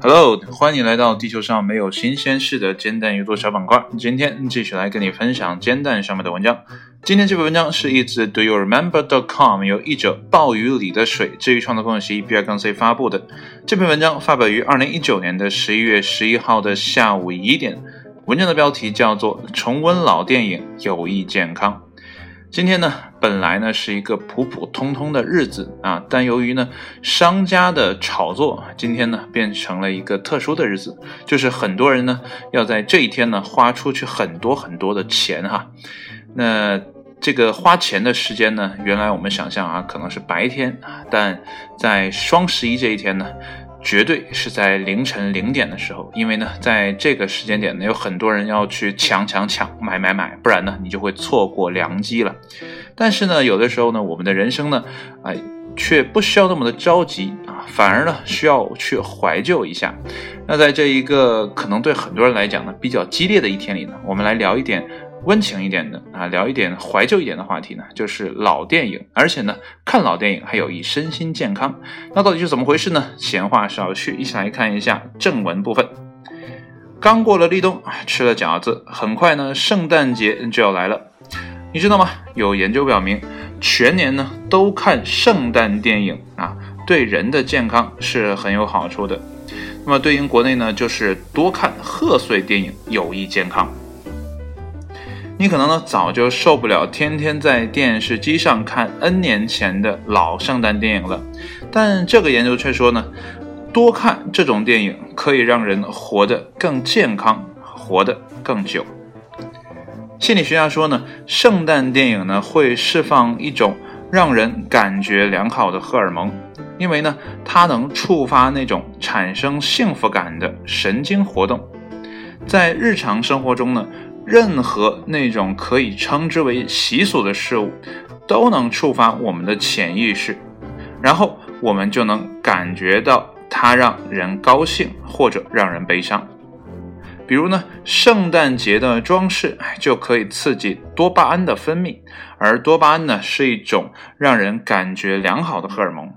Hello，欢迎来到地球上没有新鲜事的煎蛋阅读小板块。今天继续来跟你分享煎蛋上面的文章。今天这篇文章是一自 Do You Remember.com 由译者暴雨里的水至于创作分析 B I 杠 C 发布的。这篇文章发表于二零一九年的十一月十一号的下午一点。文章的标题叫做《重温老电影有益健康》。今天呢，本来呢是一个普普通通的日子啊，但由于呢商家的炒作，今天呢变成了一个特殊的日子，就是很多人呢要在这一天呢花出去很多很多的钱哈。那这个花钱的时间呢，原来我们想象啊可能是白天啊，但在双十一这一天呢。绝对是在凌晨零点的时候，因为呢，在这个时间点呢，有很多人要去抢抢抢、买买买，不然呢，你就会错过良机了。但是呢，有的时候呢，我们的人生呢，哎，却不需要那么的着急啊，反而呢，需要去怀旧一下。那在这一个可能对很多人来讲呢，比较激烈的一天里呢，我们来聊一点。温情一点的啊，聊一点怀旧一点的话题呢，就是老电影，而且呢，看老电影还有益身心健康。那到底是怎么回事呢？闲话少叙，一起来看一下正文部分。刚过了立冬，吃了饺子，很快呢，圣诞节就要来了。你知道吗？有研究表明，全年呢都看圣诞电影啊，对人的健康是很有好处的。那么对应国内呢，就是多看贺岁电影有益健康。你可能呢早就受不了天天在电视机上看 N 年前的老圣诞电影了，但这个研究却说呢，多看这种电影可以让人活得更健康，活得更久。心理学家说呢，圣诞电影呢会释放一种让人感觉良好的荷尔蒙，因为呢它能触发那种产生幸福感的神经活动，在日常生活中呢。任何那种可以称之为习俗的事物，都能触发我们的潜意识，然后我们就能感觉到它让人高兴或者让人悲伤。比如呢，圣诞节的装饰就可以刺激多巴胺的分泌，而多巴胺呢是一种让人感觉良好的荷尔蒙，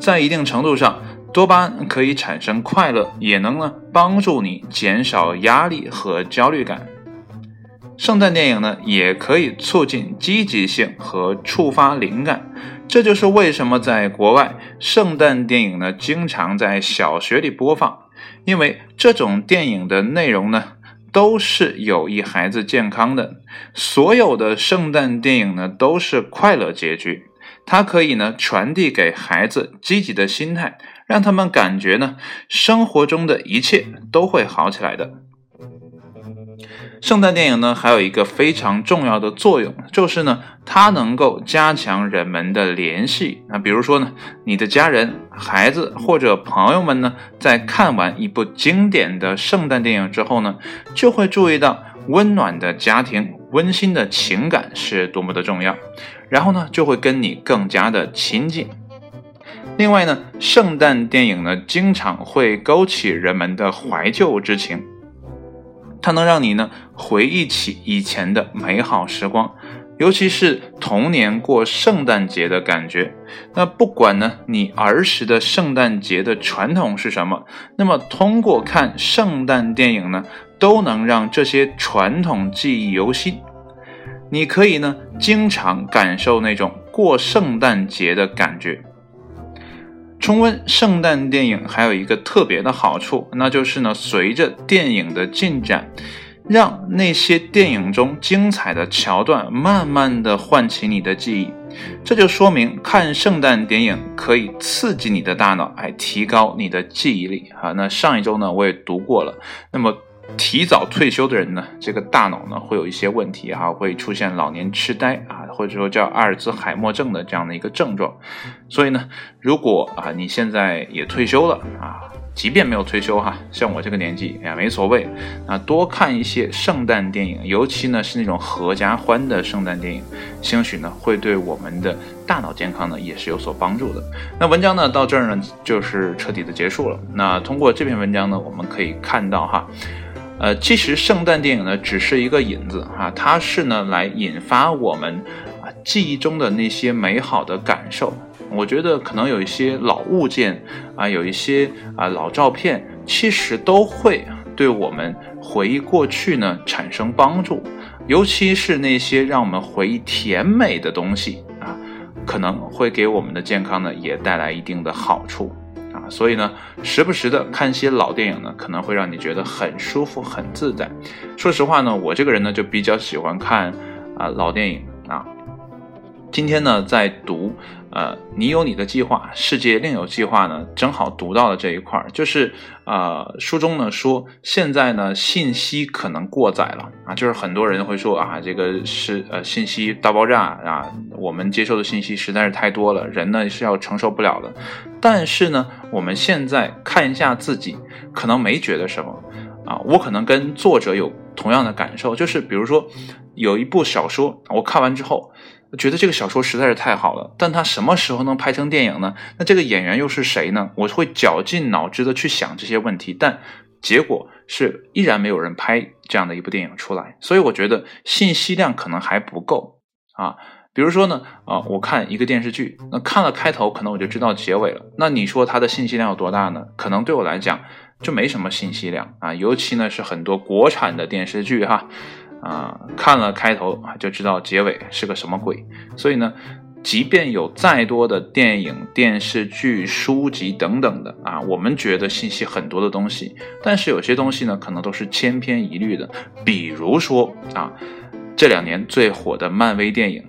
在一定程度上。多巴胺可以产生快乐，也能呢帮助你减少压力和焦虑感。圣诞电影呢也可以促进积极性和触发灵感，这就是为什么在国外圣诞电影呢经常在小学里播放，因为这种电影的内容呢都是有益孩子健康的。所有的圣诞电影呢都是快乐结局，它可以呢传递给孩子积极的心态。让他们感觉呢，生活中的一切都会好起来的。圣诞电影呢，还有一个非常重要的作用，就是呢，它能够加强人们的联系。那比如说呢，你的家人、孩子或者朋友们呢，在看完一部经典的圣诞电影之后呢，就会注意到温暖的家庭、温馨的情感是多么的重要，然后呢，就会跟你更加的亲近。另外呢，圣诞电影呢，经常会勾起人们的怀旧之情，它能让你呢回忆起以前的美好时光，尤其是童年过圣诞节的感觉。那不管呢你儿时的圣诞节的传统是什么，那么通过看圣诞电影呢，都能让这些传统记忆犹新。你可以呢经常感受那种过圣诞节的感觉。重温圣诞电影还有一个特别的好处，那就是呢，随着电影的进展，让那些电影中精彩的桥段慢慢的唤起你的记忆，这就说明看圣诞电影可以刺激你的大脑，哎提高你的记忆力啊。那上一周呢，我也读过了，那么。提早退休的人呢，这个大脑呢会有一些问题哈，会出现老年痴呆啊，或者说叫阿尔兹海默症的这样的一个症状。所以呢，如果啊你现在也退休了啊，即便没有退休哈，像我这个年纪也没所谓啊，多看一些圣诞电影，尤其呢是那种合家欢的圣诞电影，兴许呢会对我们的大脑健康呢也是有所帮助的。那文章呢到这儿呢就是彻底的结束了。那通过这篇文章呢，我们可以看到哈。呃，其实圣诞电影呢只是一个引子啊，它是呢来引发我们啊记忆中的那些美好的感受。我觉得可能有一些老物件啊，有一些啊老照片，其实都会对我们回忆过去呢产生帮助，尤其是那些让我们回忆甜美的东西啊，可能会给我们的健康呢也带来一定的好处所以呢，时不时的看些老电影呢，可能会让你觉得很舒服、很自在。说实话呢，我这个人呢就比较喜欢看啊老电影啊。今天呢，在读，呃，你有你的计划，世界另有计划呢，正好读到了这一块儿，就是，呃，书中呢说，现在呢，信息可能过载了啊，就是很多人会说啊，这个是呃，信息大爆炸啊，我们接受的信息实在是太多了，人呢是要承受不了的。但是呢，我们现在看一下自己，可能没觉得什么啊，我可能跟作者有同样的感受，就是比如说有一部小说，我看完之后。觉得这个小说实在是太好了，但他什么时候能拍成电影呢？那这个演员又是谁呢？我会绞尽脑汁的去想这些问题，但结果是依然没有人拍这样的一部电影出来。所以我觉得信息量可能还不够啊。比如说呢，啊，我看一个电视剧，那看了开头，可能我就知道结尾了。那你说它的信息量有多大呢？可能对我来讲就没什么信息量啊。尤其呢是很多国产的电视剧哈。啊，看了开头，就知道结尾是个什么鬼。所以呢，即便有再多的电影、电视剧、书籍等等的啊，我们觉得信息很多的东西，但是有些东西呢，可能都是千篇一律的。比如说啊，这两年最火的漫威电影，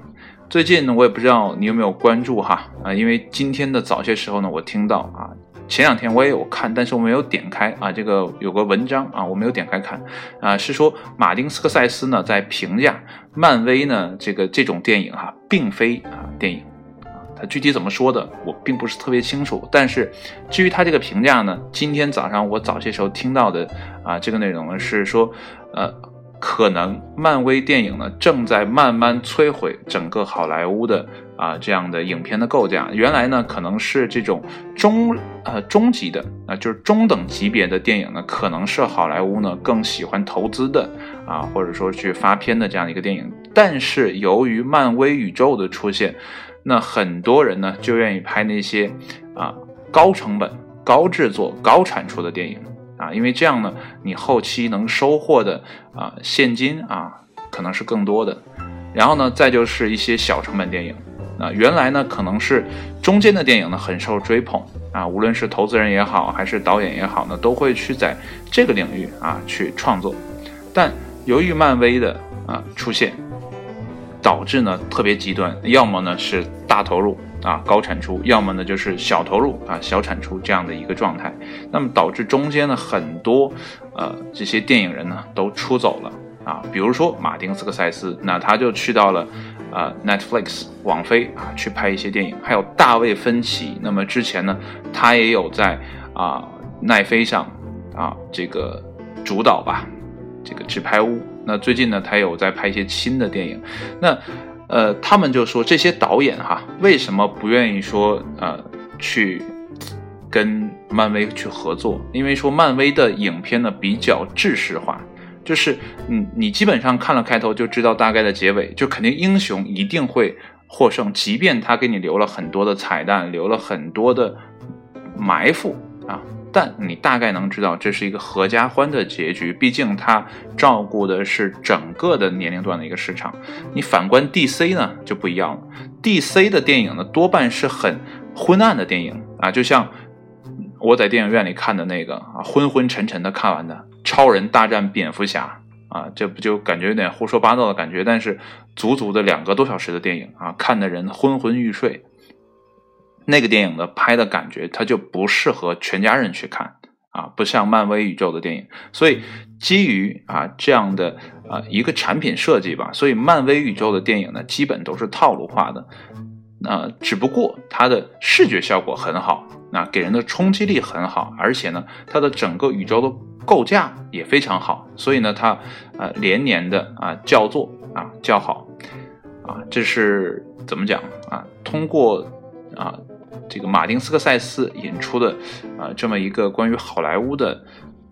最近呢，我也不知道你有没有关注哈啊，因为今天的早些时候呢，我听到啊。前两天我也有看，但是我没有点开啊。这个有个文章啊，我没有点开看啊，是说马丁斯科塞斯呢在评价漫威呢这个这种电影哈，并非啊电影啊，他具体怎么说的我并不是特别清楚。但是至于他这个评价呢，今天早上我早些时候听到的啊这个内容呢是说呃。可能漫威电影呢正在慢慢摧毁整个好莱坞的啊这样的影片的构架。原来呢可能是这种中呃中级的啊就是中等级别的电影呢，可能是好莱坞呢更喜欢投资的啊或者说去发片的这样一个电影。但是由于漫威宇宙的出现，那很多人呢就愿意拍那些啊高成本、高制作、高产出的电影。啊，因为这样呢，你后期能收获的啊现金啊可能是更多的，然后呢，再就是一些小成本电影。啊，原来呢可能是中间的电影呢很受追捧啊，无论是投资人也好，还是导演也好呢，都会去在这个领域啊去创作，但由于漫威的啊出现，导致呢特别极端，要么呢是大投入。啊，高产出，要么呢就是小投入啊，小产出这样的一个状态，那么导致中间呢很多呃这些电影人呢都出走了啊，比如说马丁斯科塞斯，那他就去到了呃 Netflix 网飞啊去拍一些电影，还有大卫芬奇，那么之前呢他也有在啊奈飞上啊这个主导吧这个纸牌屋，那最近呢他有在拍一些新的电影，那。呃，他们就说这些导演哈，为什么不愿意说呃去跟漫威去合作？因为说漫威的影片呢比较制式化，就是你你基本上看了开头就知道大概的结尾，就肯定英雄一定会获胜，即便他给你留了很多的彩蛋，留了很多的埋伏啊。但你大概能知道这是一个合家欢的结局，毕竟它照顾的是整个的年龄段的一个市场。你反观 DC 呢就不一样了，DC 的电影呢多半是很昏暗的电影啊，就像我在电影院里看的那个啊，昏昏沉沉的看完的《超人大战蝙蝠侠》啊，这不就感觉有点胡说八道的感觉？但是足足的两个多小时的电影啊，看的人昏昏欲睡。那个电影的拍的感觉，它就不适合全家人去看啊，不像漫威宇宙的电影。所以基于啊这样的啊一个产品设计吧，所以漫威宇宙的电影呢，基本都是套路化的。那只不过它的视觉效果很好，那给人的冲击力很好，而且呢，它的整个宇宙的构架也非常好。所以呢，它啊连年的啊叫座啊叫好啊，这是怎么讲啊？通过啊。这个马丁斯科塞斯引出的啊，这么一个关于好莱坞的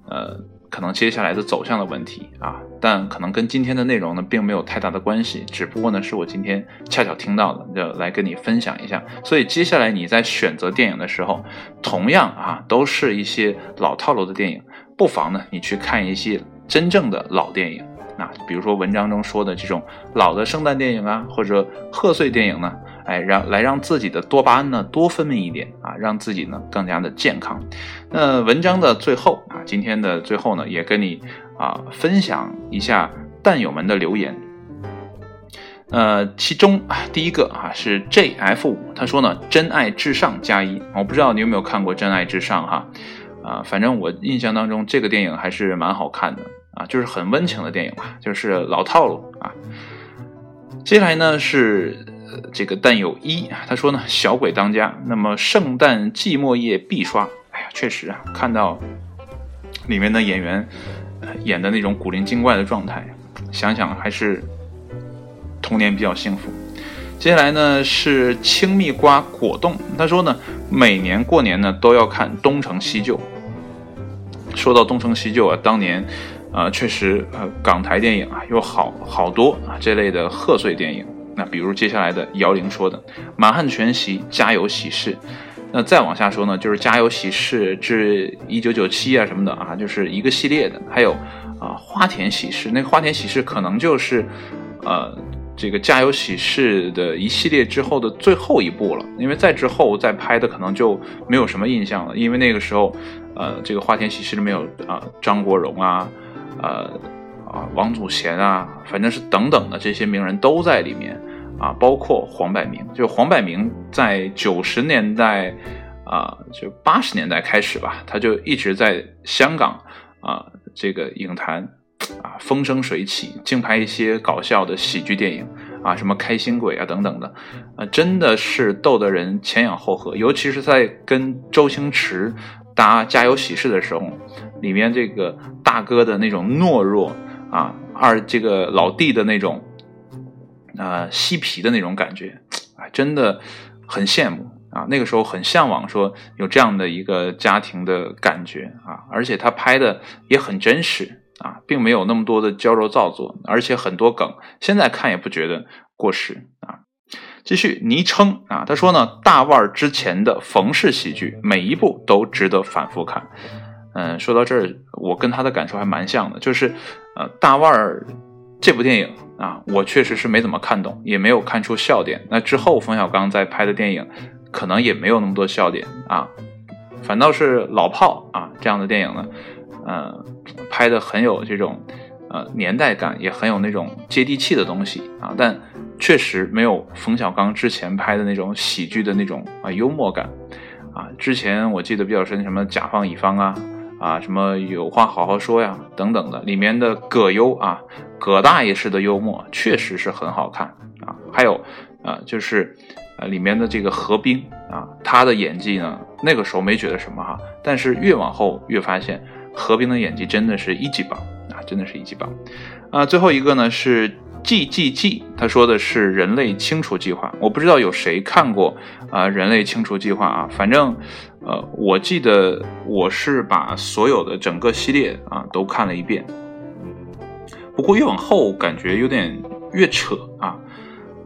呃可能接下来的走向的问题啊，但可能跟今天的内容呢并没有太大的关系，只不过呢是我今天恰巧听到的，就来跟你分享一下。所以接下来你在选择电影的时候，同样啊都是一些老套路的电影，不妨呢你去看一些真正的老电影啊，比如说文章中说的这种老的圣诞电影啊，或者贺岁电影呢。哎，让来让自己的多巴胺呢多分泌一点啊，让自己呢更加的健康。那文章的最后啊，今天的最后呢，也跟你啊分享一下蛋友们的留言。呃，其中第一个啊是 JF 五，他说呢真爱至上加一，我不知道你有没有看过真爱至上哈啊，反正我印象当中这个电影还是蛮好看的啊，就是很温情的电影嘛，就是老套路啊。接下来呢是。这个但有一，他说呢，小鬼当家，那么圣诞寂寞夜必刷。哎呀，确实啊，看到里面的演员演的那种古灵精怪的状态，想想还是童年比较幸福。接下来呢是青蜜瓜果冻，他说呢，每年过年呢都要看东成西就。说到东成西就啊，当年啊确实呃港台电影啊有好好多啊这类的贺岁电影。那比如接下来的姚玲说的《满汉全席》《家有喜事》，那再往下说呢，就是《家有喜事》至一九九七啊什么的啊，就是一个系列的。还有啊，《花田喜事》，那个《花田喜事》可能就是呃这个《家有喜事》的一系列之后的最后一部了，因为再之后再拍的可能就没有什么印象了，因为那个时候呃这个《花田喜事》里面有啊张国荣啊，呃。啊，王祖贤啊，反正是等等的这些名人都在里面啊，包括黄百鸣。就黄百鸣在九十年代啊，就八十年代开始吧，他就一直在香港啊这个影坛啊风生水起，竞拍一些搞笑的喜剧电影啊，什么开心鬼啊等等的，啊，真的是逗得人前仰后合。尤其是在跟周星驰搭《家有喜事》的时候，里面这个大哥的那种懦弱。啊，二这个老弟的那种，啊，嬉皮的那种感觉，啊，真的很羡慕啊。那个时候很向往，说有这样的一个家庭的感觉啊。而且他拍的也很真实啊，并没有那么多的娇柔造作，而且很多梗，现在看也不觉得过时啊。继续昵称啊，他说呢，大腕之前的冯氏喜剧，每一部都值得反复看。嗯，说到这儿，我跟他的感受还蛮像的，就是，呃，大腕儿这部电影啊，我确实是没怎么看懂，也没有看出笑点。那之后冯小刚在拍的电影，可能也没有那么多笑点啊，反倒是老炮啊这样的电影呢，呃，拍的很有这种呃年代感，也很有那种接地气的东西啊，但确实没有冯小刚之前拍的那种喜剧的那种啊幽默感啊。之前我记得比较深，什么甲方乙方啊。啊，什么有话好好说呀，等等的，里面的葛优啊，葛大爷式的幽默确实是很好看啊。还有啊，就是呃里面的这个何冰啊，他的演技呢，那个时候没觉得什么哈，但是越往后越发现何冰的演技真的是一级棒啊，真的是一级棒啊。最后一个呢是。G G G，他说的是人类清除计划，我不知道有谁看过啊？人类清除计划啊，反正，呃，我记得我是把所有的整个系列啊都看了一遍。不过越往后感觉有点越扯啊，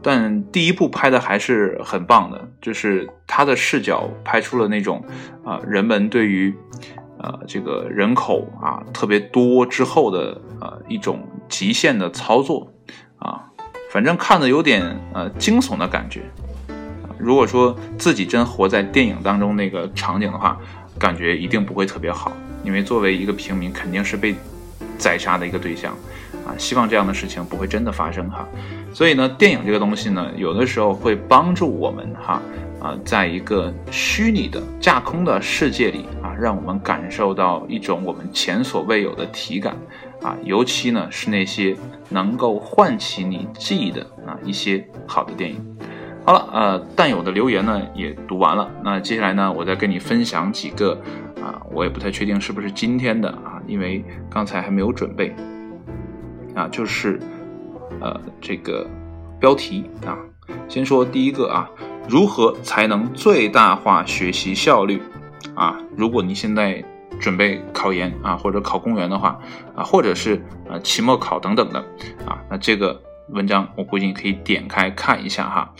但第一部拍的还是很棒的，就是他的视角拍出了那种啊人们对于呃这个人口啊特别多之后的呃一种极限的操作。啊，反正看的有点呃惊悚的感觉。如果说自己真活在电影当中那个场景的话，感觉一定不会特别好。因为作为一个平民，肯定是被宰杀的一个对象啊。希望这样的事情不会真的发生哈。所以呢，电影这个东西呢，有的时候会帮助我们哈啊，在一个虚拟的架空的世界里啊，让我们感受到一种我们前所未有的体感。啊，尤其呢是那些能够唤起你记忆的啊一些好的电影。好了，呃，弹友的留言呢也读完了，那接下来呢，我再跟你分享几个啊，我也不太确定是不是今天的啊，因为刚才还没有准备啊，就是呃这个标题啊，先说第一个啊，如何才能最大化学习效率啊？如果你现在准备考研啊，或者考公务员的话啊，或者是呃期末考等等的啊，那这个文章我估计你可以点开看一下哈。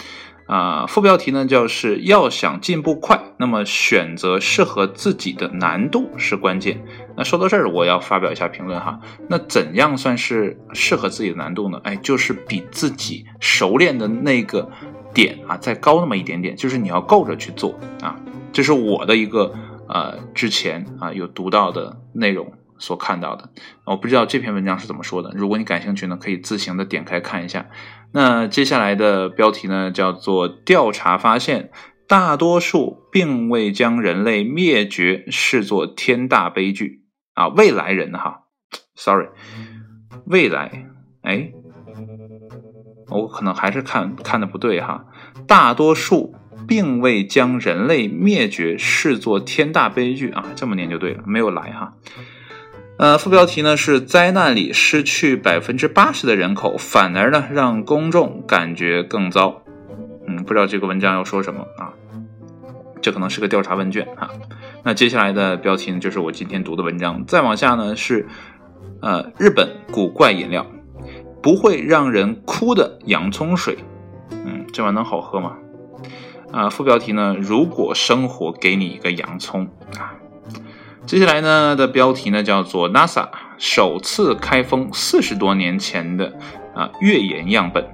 啊，副标题呢就是要想进步快，那么选择适合自己的难度是关键。那说到这儿，我要发表一下评论哈。那怎样算是适合自己的难度呢？哎，就是比自己熟练的那个点啊再高那么一点点，就是你要够着去做啊。这是我的一个呃之前啊有读到的内容所看到的。我不知道这篇文章是怎么说的，如果你感兴趣呢，可以自行的点开看一下。那接下来的标题呢，叫做“调查发现，大多数并未将人类灭绝视作天大悲剧啊！未来人哈，sorry，未来，哎，我可能还是看看的不对哈。大多数并未将人类灭绝视作天大悲剧啊，这么念就对了，没有来哈。呃，副标题呢是灾难里失去百分之八十的人口，反而呢让公众感觉更糟。嗯，不知道这个文章要说什么啊？这可能是个调查问卷啊。那接下来的标题呢就是我今天读的文章，再往下呢是呃日本古怪饮料，不会让人哭的洋葱水。嗯，这玩意能好喝吗？啊，副标题呢，如果生活给你一个洋葱啊。接下来呢的标题呢叫做 NASA 首次开封四十多年前的啊月岩样本。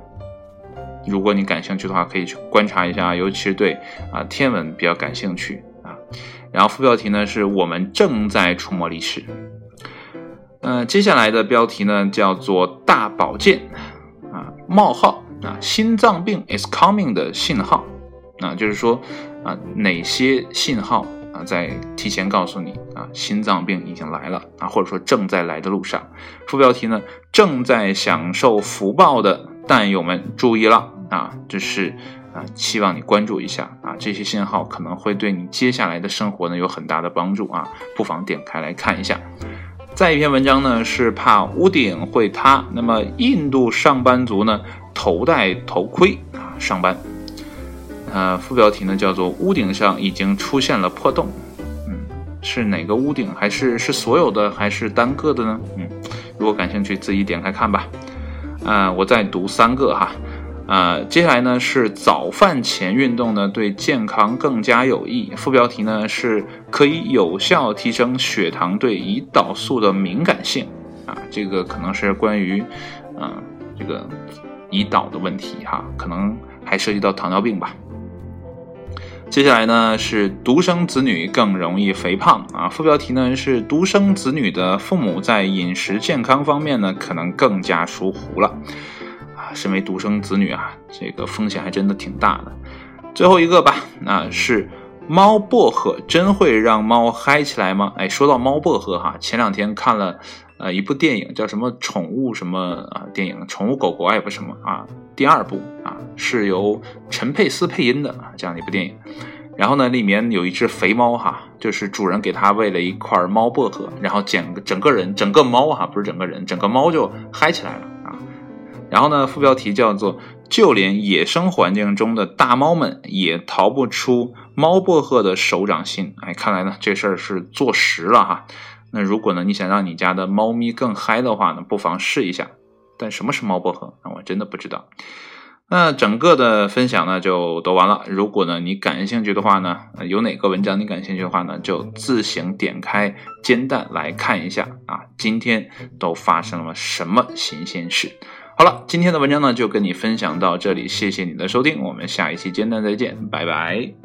如果你感兴趣的话，可以去观察一下，尤其是对啊天文比较感兴趣啊。然后副标题呢是我们正在触摸历史。嗯，接下来的标题呢叫做大保健啊冒号啊心脏病 is coming 的信号啊，就是说啊哪些信号？啊，在提前告诉你啊，心脏病已经来了啊，或者说正在来的路上。副标题呢，正在享受福报的蛋友们注意了啊，这是啊，希望你关注一下啊，这些信号可能会对你接下来的生活呢有很大的帮助啊，不妨点开来看一下。再一篇文章呢，是怕屋顶会塌，那么印度上班族呢头戴头盔啊上班。呃，副标题呢叫做“屋顶上已经出现了破洞”，嗯，是哪个屋顶？还是是所有的？还是单个的呢？嗯，如果感兴趣，自己点开看吧。啊，我再读三个哈。啊，接下来呢是早饭前运动呢对健康更加有益。副标题呢是可以有效提升血糖对胰岛素的敏感性。啊，这个可能是关于，嗯，这个胰岛的问题哈，可能还涉及到糖尿病吧。接下来呢是独生子女更容易肥胖啊，副标题呢是独生子女的父母在饮食健康方面呢可能更加疏忽了啊，身为独生子女啊，这个风险还真的挺大的。最后一个吧，那是猫薄荷真会让猫嗨起来吗？哎，说到猫薄荷哈，前两天看了。呃，一部电影叫什么宠物什么啊？电影宠物狗狗爱不什么啊？第二部啊，是由陈佩斯配音的，这样的一部电影。然后呢，里面有一只肥猫哈，就是主人给它喂了一块猫薄荷，然后整整个人整个猫哈，不是整个人，整个猫就嗨起来了啊。然后呢，副标题叫做“就连野生环境中的大猫们也逃不出猫薄荷的手掌心”。哎，看来呢，这事儿是坐实了哈。那如果呢，你想让你家的猫咪更嗨的话呢，不妨试一下。但什么是猫薄荷？那我真的不知道。那整个的分享呢就都完了。如果呢你感兴趣的话呢，有哪个文章你感兴趣的话呢，就自行点开煎蛋来看一下啊。今天都发生了什么新鲜事？好了，今天的文章呢就跟你分享到这里，谢谢你的收听，我们下一期煎蛋再见，拜拜。